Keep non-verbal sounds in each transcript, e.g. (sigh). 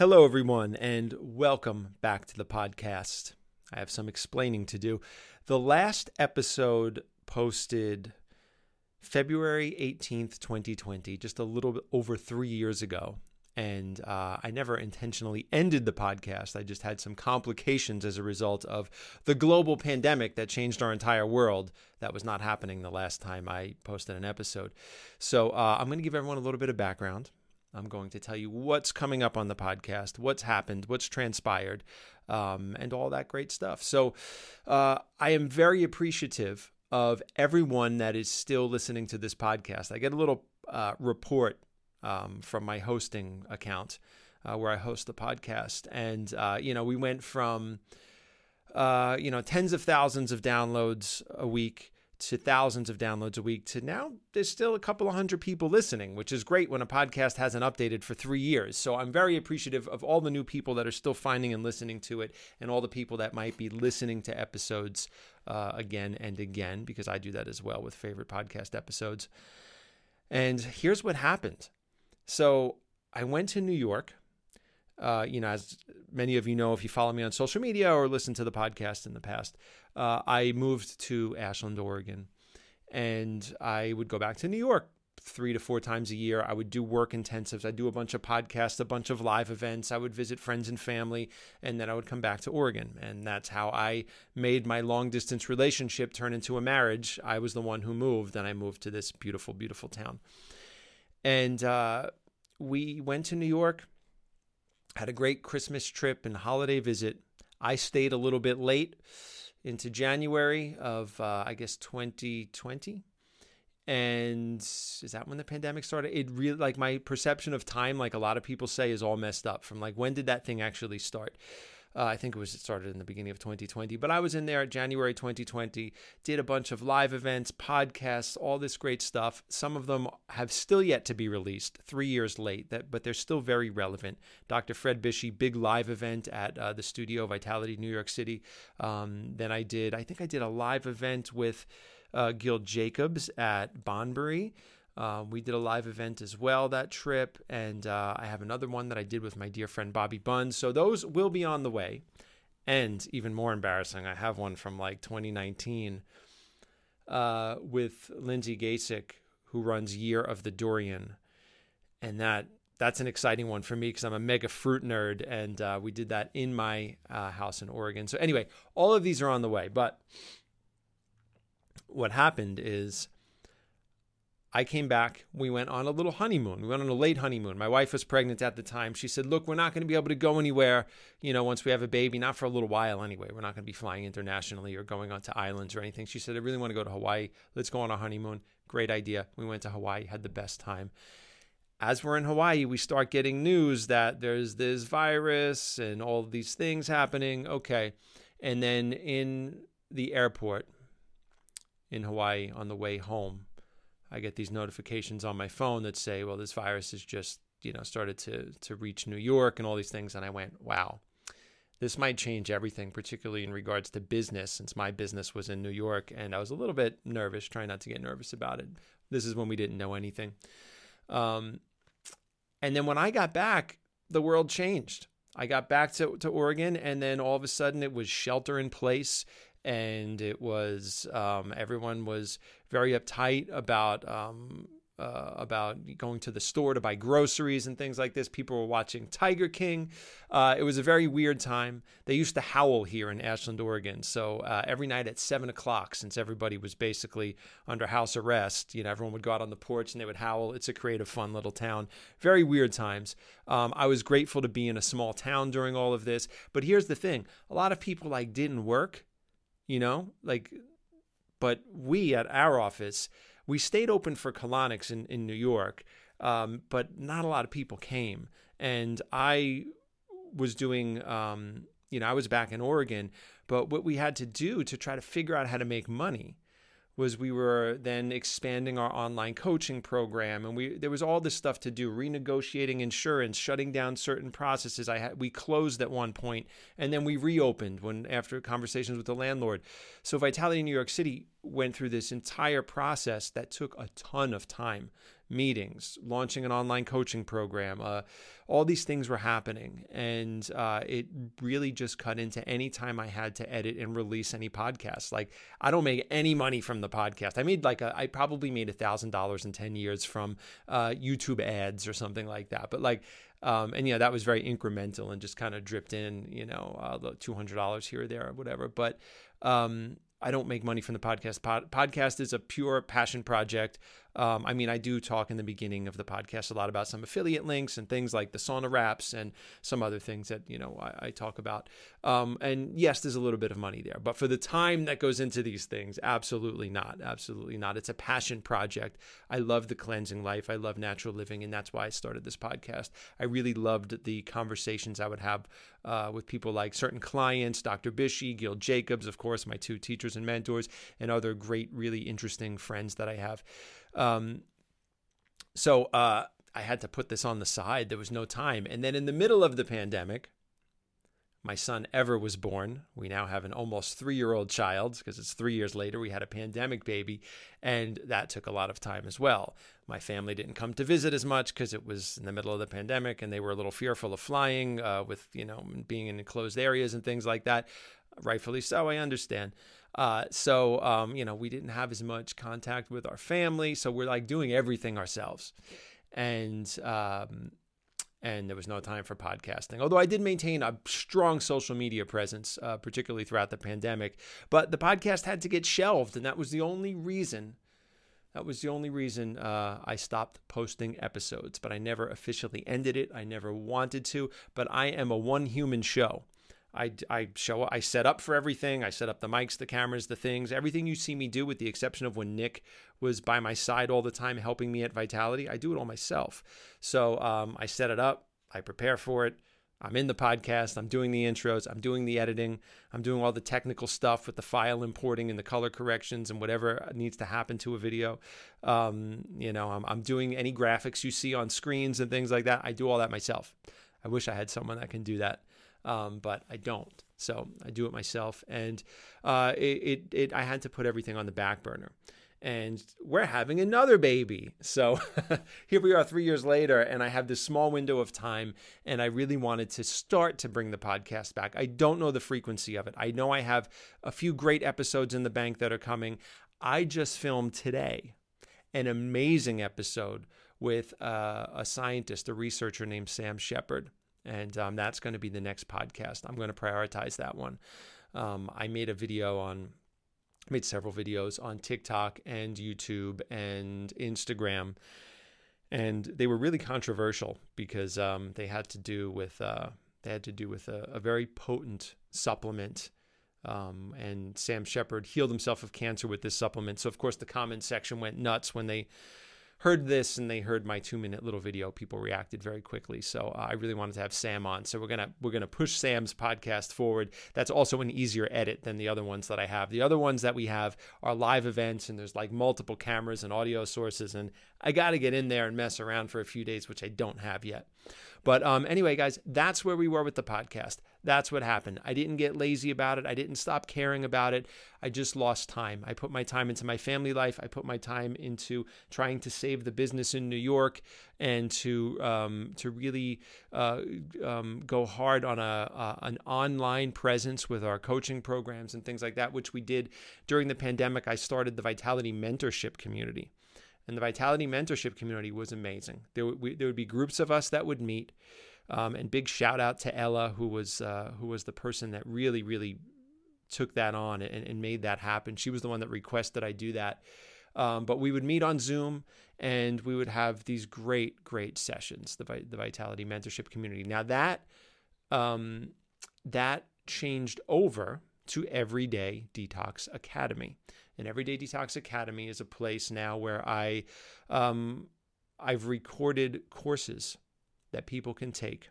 Hello, everyone, and welcome back to the podcast. I have some explaining to do. The last episode posted February 18th, 2020, just a little bit over three years ago. And uh, I never intentionally ended the podcast. I just had some complications as a result of the global pandemic that changed our entire world. That was not happening the last time I posted an episode. So uh, I'm going to give everyone a little bit of background. I'm going to tell you what's coming up on the podcast, what's happened, what's transpired, um, and all that great stuff. So uh, I am very appreciative of everyone that is still listening to this podcast. I get a little uh, report um, from my hosting account uh, where I host the podcast, and uh, you know we went from uh, you know tens of thousands of downloads a week to thousands of downloads a week to now there's still a couple of hundred people listening, which is great when a podcast hasn't updated for three years. So I'm very appreciative of all the new people that are still finding and listening to it, and all the people that might be listening to episodes uh, again and again, because I do that as well with favorite podcast episodes. And here's what happened. So I went to New York. Uh, you know, as many of you know, if you follow me on social media or listen to the podcast in the past, uh, I moved to Ashland, Oregon, and I would go back to New York three to four times a year. I would do work intensives. I'd do a bunch of podcasts, a bunch of live events. I would visit friends and family, and then I would come back to Oregon. And that's how I made my long distance relationship turn into a marriage. I was the one who moved, and I moved to this beautiful, beautiful town. And uh, we went to New York, had a great Christmas trip and holiday visit. I stayed a little bit late into January of, uh, I guess, 2020 and is that when the pandemic started? It really like my perception of time like a lot of people say is all messed up from like when did that thing actually start uh, I think it was it started in the beginning of 2020, but I was in there January 2020, did a bunch of live events, podcasts, all this great stuff. Some of them have still yet to be released, three years late, that but they're still very relevant. Dr. Fred Bisci, big live event at uh, the Studio Vitality, New York City. Um, then I did, I think I did a live event with uh, Gil Jacobs at Bonbury. Uh, we did a live event as well that trip, and uh, I have another one that I did with my dear friend Bobby Buns. So those will be on the way. And even more embarrassing, I have one from like 2019 uh, with Lindsay Gasik, who runs Year of the Durian, and that that's an exciting one for me because I'm a mega fruit nerd, and uh, we did that in my uh, house in Oregon. So anyway, all of these are on the way, but what happened is I came back. We went on a little honeymoon. We went on a late honeymoon. My wife was pregnant at the time. She said, Look, we're not going to be able to go anywhere, you know, once we have a baby, not for a little while anyway. We're not going to be flying internationally or going onto islands or anything. She said, I really want to go to Hawaii. Let's go on a honeymoon. Great idea. We went to Hawaii, had the best time. As we're in Hawaii, we start getting news that there's this virus and all these things happening. Okay. And then in the airport, in Hawaii on the way home. I get these notifications on my phone that say, well, this virus has just, you know, started to to reach New York and all these things. And I went, wow, this might change everything, particularly in regards to business, since my business was in New York. And I was a little bit nervous, trying not to get nervous about it. This is when we didn't know anything. Um, and then when I got back, the world changed. I got back to, to Oregon, and then all of a sudden it was shelter in place and it was um, everyone was very uptight about um, uh, about going to the store to buy groceries and things like this. People were watching Tiger King. Uh, it was a very weird time. They used to howl here in Ashland, Oregon. So uh, every night at seven o'clock, since everybody was basically under house arrest, you know, everyone would go out on the porch and they would howl. It's a creative, fun little town. Very weird times. Um, I was grateful to be in a small town during all of this. But here's the thing: a lot of people like didn't work you know, like, but we at our office, we stayed open for colonics in, in New York, um, but not a lot of people came. And I was doing, um, you know, I was back in Oregon, but what we had to do to try to figure out how to make money was we were then expanding our online coaching program and we there was all this stuff to do renegotiating insurance shutting down certain processes. I had we closed at one point and then we reopened when after conversations with the landlord. So vitality new york city went through this entire process that took a ton of time meetings, launching an online coaching program. Uh, all these things were happening. And uh, it really just cut into any time I had to edit and release any podcast. Like, I don't make any money from the podcast. I made like, a, I probably made a $1,000 in 10 years from uh, YouTube ads or something like that. But like, um, and yeah, that was very incremental and just kind of dripped in, you know, uh, the $200 here or there or whatever. But um, I don't make money from the podcast. Pod- podcast is a pure passion project. Um, I mean, I do talk in the beginning of the podcast a lot about some affiliate links and things like the sauna wraps and some other things that you know I, I talk about. Um, and yes, there's a little bit of money there, but for the time that goes into these things, absolutely not. Absolutely not. It's a passion project. I love the cleansing life. I love natural living, and that's why I started this podcast. I really loved the conversations I would have uh, with people like certain clients, Dr. Bisci, Gil Jacobs, of course, my two teachers and mentors, and other great, really interesting friends that I have. Um, so uh, I had to put this on the side. There was no time. And then in the middle of the pandemic, my son Ever was born. We now have an almost three year old child because it's three years later. We had a pandemic baby, and that took a lot of time as well. My family didn't come to visit as much because it was in the middle of the pandemic and they were a little fearful of flying uh, with, you know, being in enclosed areas and things like that. Rightfully so, I understand. Uh, so, um, you know, we didn't have as much contact with our family. So we're like doing everything ourselves. And, um, and there was no time for podcasting. Although I did maintain a strong social media presence, uh, particularly throughout the pandemic. But the podcast had to get shelved, and that was the only reason. That was the only reason uh, I stopped posting episodes. But I never officially ended it. I never wanted to. But I am a one human show. I, I show I set up for everything. I set up the mics, the cameras, the things, everything you see me do, with the exception of when Nick was by my side all the time helping me at Vitality. I do it all myself. So um, I set it up. I prepare for it. I'm in the podcast. I'm doing the intros. I'm doing the editing. I'm doing all the technical stuff with the file importing and the color corrections and whatever needs to happen to a video. Um, you know, I'm, I'm doing any graphics you see on screens and things like that. I do all that myself. I wish I had someone that can do that um, but I don't. So I do it myself, and uh, it, it, it I had to put everything on the back burner. And we're having another baby. So (laughs) here we are three years later, and I have this small window of time, and I really wanted to start to bring the podcast back. I don't know the frequency of it. I know I have a few great episodes in the bank that are coming. I just filmed today an amazing episode with uh, a scientist, a researcher named Sam Shepard and um, that's going to be the next podcast. I'm going to prioritize that one. Um, I made a video on, made several videos on TikTok and YouTube and Instagram, and they were really controversial because um, they had to do with uh, they had to do with a, a very potent supplement. Um, and Sam Shepard healed himself of cancer with this supplement. So of course the comment section went nuts when they heard this and they heard my two minute little video, people reacted very quickly. So uh, I really wanted to have Sam on. So we're gonna we're gonna push Sam's podcast forward. That's also an easier edit than the other ones that I have. The other ones that we have are live events and there's like multiple cameras and audio sources, and I got to get in there and mess around for a few days, which I don't have yet. But um, anyway, guys, that's where we were with the podcast. That's what happened. I didn't get lazy about it. I didn't stop caring about it. I just lost time. I put my time into my family life. I put my time into trying to save the business in New York and to um, to really uh, um, go hard on a uh, an online presence with our coaching programs and things like that, which we did during the pandemic. I started the Vitality Mentorship Community. And the Vitality Mentorship community was amazing. There, would, we, there would be groups of us that would meet. Um, and big shout out to Ella, who was uh, who was the person that really, really took that on and, and, made that happen. She was the one that requested I do that. Um, but we would meet on Zoom and we would have these great, great sessions. The, the Vitality Mentorship community. Now that um, that changed over to Everyday Detox Academy. And Everyday Detox Academy is a place now where I um, I've recorded courses that people can take.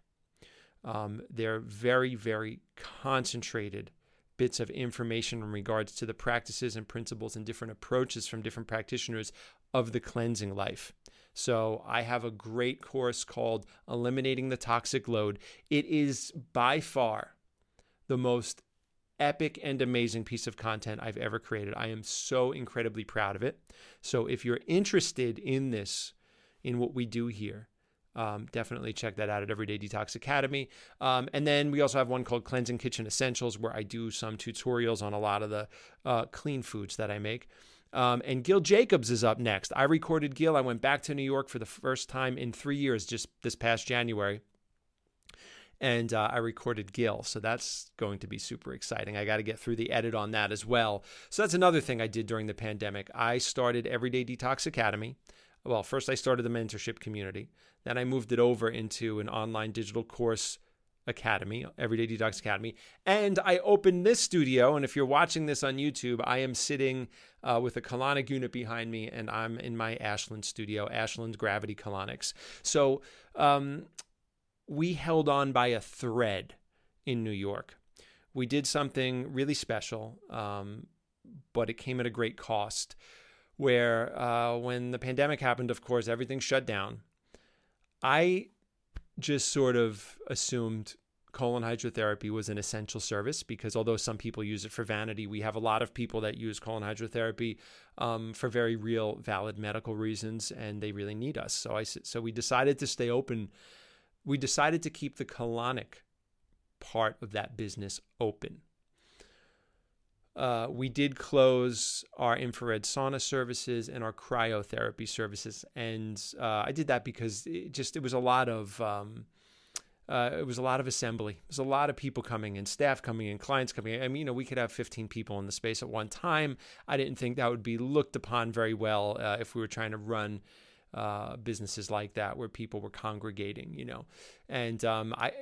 Um, they're very, very concentrated bits of information in regards to the practices and principles and different approaches from different practitioners of the cleansing life. So, I have a great course called Eliminating the Toxic Load. It is by far the most epic and amazing piece of content I've ever created. I am so incredibly proud of it. So if you're interested in this, in what we do here. Um, definitely check that out at Everyday Detox Academy. Um, and then we also have one called Cleansing Kitchen Essentials, where I do some tutorials on a lot of the uh, clean foods that I make. Um, and Gil Jacobs is up next. I recorded Gil. I went back to New York for the first time in three years, just this past January. And uh, I recorded Gil. So that's going to be super exciting. I got to get through the edit on that as well. So that's another thing I did during the pandemic. I started Everyday Detox Academy. Well, first I started the mentorship community. Then I moved it over into an online digital course Academy, Everyday Detox Academy. And I opened this studio. And if you're watching this on YouTube, I am sitting uh, with a colonic unit behind me, and I'm in my Ashland studio, Ashland Gravity Colonics. So um, we held on by a thread in New York. We did something really special, um, but it came at a great cost. Where uh, when the pandemic happened, of course, everything shut down. I just sort of assumed colon hydrotherapy was an essential service because although some people use it for vanity, we have a lot of people that use colon hydrotherapy um, for very real, valid medical reasons, and they really need us. So I so we decided to stay open. We decided to keep the colonic part of that business open. Uh, we did close our infrared sauna services and our cryotherapy services, and uh, I did that because it just it was a lot of um, uh, it was a lot of assembly. It was a lot of people coming in, staff coming in, clients coming in. I mean, you know, we could have 15 people in the space at one time. I didn't think that would be looked upon very well uh, if we were trying to run uh, businesses like that where people were congregating, you know. And um, I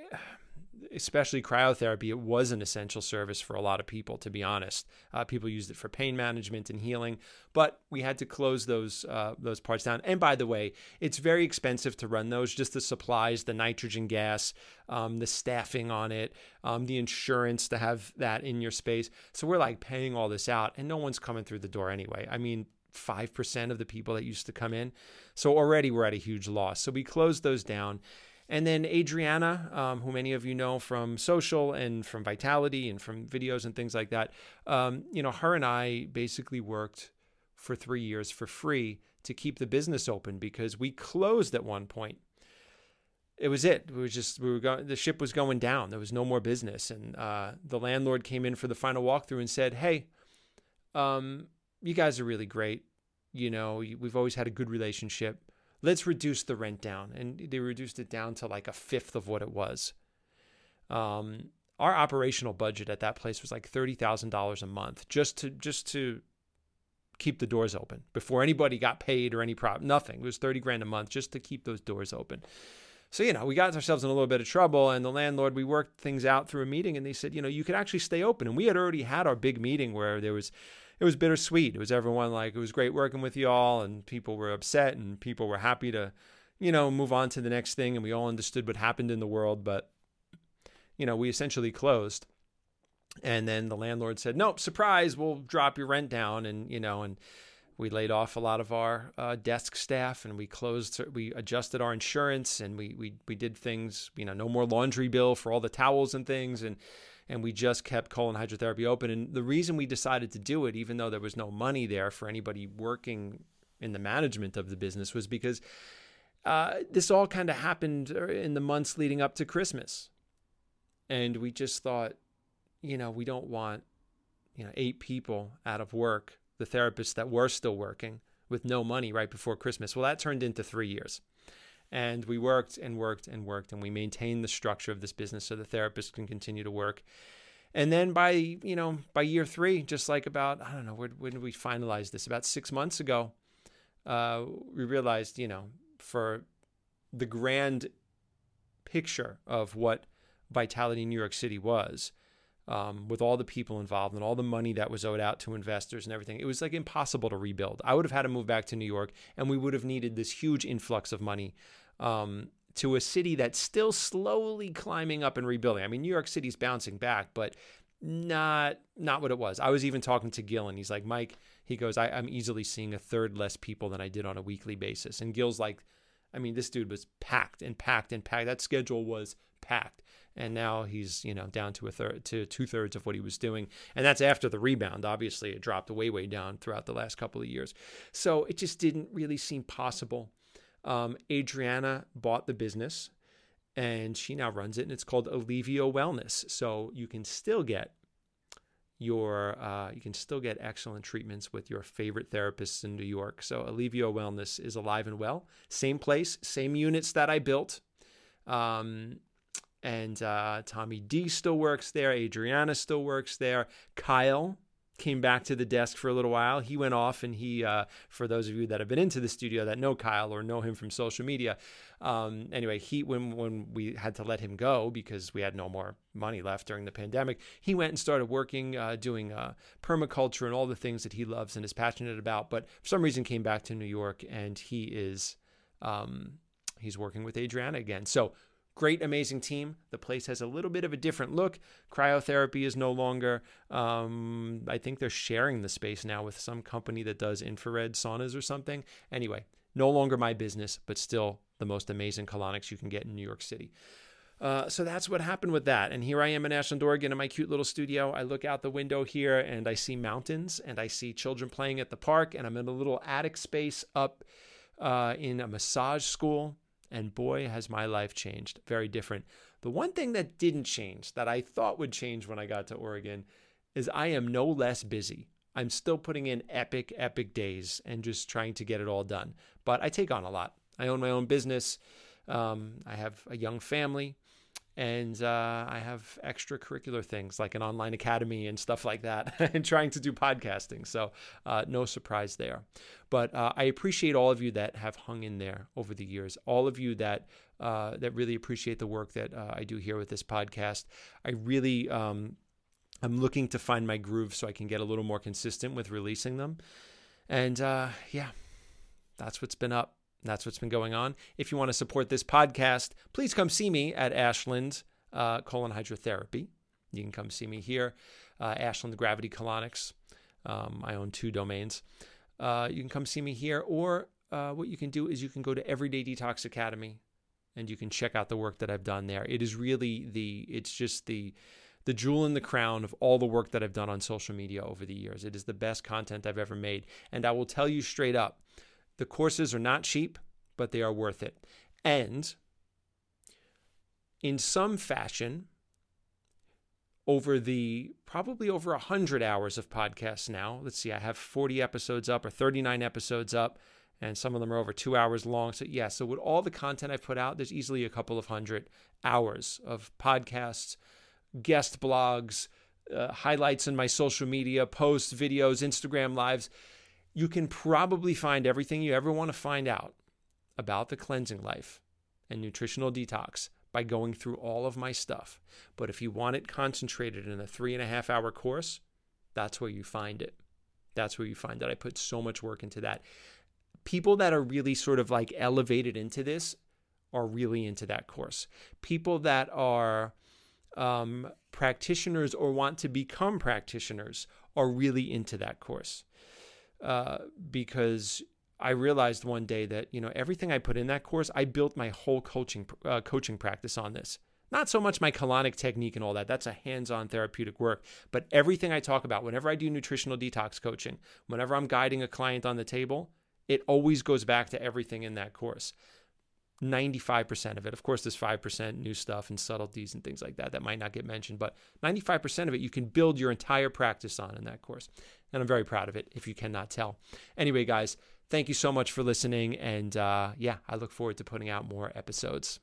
especially cryotherapy, it was an essential service for a lot of people, to be honest. Uh, people used it for pain management and healing, but we had to close those uh, those parts down. And by the way, it's very expensive to run those. Just the supplies, the nitrogen gas, um, the staffing on it, um, the insurance to have that in your space. So we're like paying all this out, and no one's coming through the door anyway. I mean, 5% of the people that used to come in. So already we're at a huge loss. So we closed those down. And then Adriana, um, who many of you know from social and from Vitality and from videos and things like that, um, you know, her and I basically worked for three years for free to keep the business open because we closed at one point. It was it. It was just we were going. The ship was going down. There was no more business, and uh, the landlord came in for the final walkthrough and said, "Hey, um, you guys are really great. You know, we've always had a good relationship let's reduce the rent down. And they reduced it down to like a fifth of what it was. Um, our operational budget at that place was like thirty thousand dollars a month just to just to keep the doors open before anybody got paid or any prop nothing. It was thirty grand a month just to keep those doors open. So you know we got ourselves in a little bit of trouble, and the landlord we worked things out through a meeting, and they said you know you could actually stay open, and we had already had our big meeting where there was it was bittersweet. It was everyone like it was great working with you all, and people were upset, and people were happy to, you know, move on to the next thing, and we all understood what happened in the world. But you know, we essentially closed, and then the landlord said, "Nope, surprise, we'll drop your rent down," and you know, and we laid off a lot of our uh, desk staff and we closed we adjusted our insurance and we, we we did things you know no more laundry bill for all the towels and things and and we just kept colon hydrotherapy open. And the reason we decided to do it, even though there was no money there for anybody working in the management of the business, was because uh, this all kind of happened uh, in the months leading up to Christmas. And we just thought, you know, we don't want, you know, eight people out of work, the therapists that were still working with no money right before Christmas. Well, that turned into three years. And we worked and worked and worked, and we maintained the structure of this business so the therapist can continue to work. And then by you know by year three, just like about I don't know when, when did we finalize this? About six months ago, uh, we realized you know for the grand picture of what Vitality New York City was, um, with all the people involved and all the money that was owed out to investors and everything, it was like impossible to rebuild. I would have had to move back to New York, and we would have needed this huge influx of money um, to a city that's still slowly climbing up and rebuilding. I mean, New York City's bouncing back, but not not what it was. I was even talking to Gil, and he's like, Mike, he goes, I, I'm easily seeing a third less people than I did on a weekly basis. And Gil's like, I mean, this dude was packed and packed and packed. That schedule was packed and now he's you know down to a third to two thirds of what he was doing, and that's after the rebound. Obviously, it dropped way way down throughout the last couple of years, so it just didn't really seem possible. Um, Adriana bought the business and she now runs it, and it's called Alivio Wellness. So you can still get your uh, you can still get excellent treatments with your favorite therapists in New York. So Alivio Wellness is alive and well. Same place, same units that I built. Um, and uh, Tommy D still works there. Adriana still works there. Kyle came back to the desk for a little while. He went off, and he, uh, for those of you that have been into the studio that know Kyle or know him from social media, um, anyway, he when when we had to let him go because we had no more money left during the pandemic, he went and started working, uh, doing uh, permaculture and all the things that he loves and is passionate about. But for some reason, came back to New York, and he is. Um, he's working with Adriana again. So Great, amazing team. The place has a little bit of a different look. Cryotherapy is no longer, um, I think they're sharing the space now with some company that does infrared saunas or something. Anyway, no longer my business, but still the most amazing colonics you can get in New York City. Uh, so that's what happened with that. And here I am in Ashland, Oregon, in my cute little studio. I look out the window here and I see mountains and I see children playing at the park. And I'm in a little attic space up uh, in a massage school. And boy, has my life changed. Very different. The one thing that didn't change, that I thought would change when I got to Oregon, is I am no less busy. I'm still putting in epic, epic days and just trying to get it all done. But I take on a lot. I own my own business. Um, I have a young family and uh, I have extracurricular things like an online academy and stuff like that, (laughs) and trying to do podcasting. So, uh, no surprise there. But uh, I appreciate all of you that have hung in there over the years. All of you that uh, that really appreciate the work that uh, I do here with this podcast. I really. Um, I'm looking to find my groove so I can get a little more consistent with releasing them. And uh, yeah, that's what's been up. That's what's been going on. If you want to support this podcast, please come see me at Ashland uh, Colon Hydrotherapy. You can come see me here, uh, Ashland Gravity Colonics. Um, I own two domains. Uh, you can come see me here, or uh, what you can do is you can go to Everyday Detox Academy, and you can check out the work that I've done there. It is really the, it's just the, the jewel in the crown of all the work that I've done on social media over the years. It is the best content I've ever made, and I will tell you straight up the courses are not cheap, but they are worth it. And in some fashion, over the probably over 100 hours of podcasts now, let's see, I have 40 episodes up or 39 episodes up, and some of them are over two hours long. So, yeah, so with all the content I've put out, there's easily a couple of hundred hours of podcasts, guest blogs, uh, highlights in my social media, posts, videos, Instagram lives you can probably find everything you ever want to find out about the cleansing life and nutritional detox by going through all of my stuff. But if you want it concentrated in a three and a half hour course, that's where you find it. That's where you find that I put so much work into that. People that are really sort of like elevated into this are really into that course. People that are um, practitioners or want to become practitioners are really into that course uh, because I realized one day that you know everything I put in that course, I built my whole coaching uh, coaching practice on this. Not so much my colonic technique and all that. That's a hands-on therapeutic work. But everything I talk about, whenever I do nutritional detox coaching, whenever I'm guiding a client on the table, it always goes back to everything in that course. 95% of it. Of course, there's 5% new stuff and subtleties and things like that that might not get mentioned, but 95% of it you can build your entire practice on in that course. And I'm very proud of it if you cannot tell. Anyway, guys, thank you so much for listening. And uh, yeah, I look forward to putting out more episodes.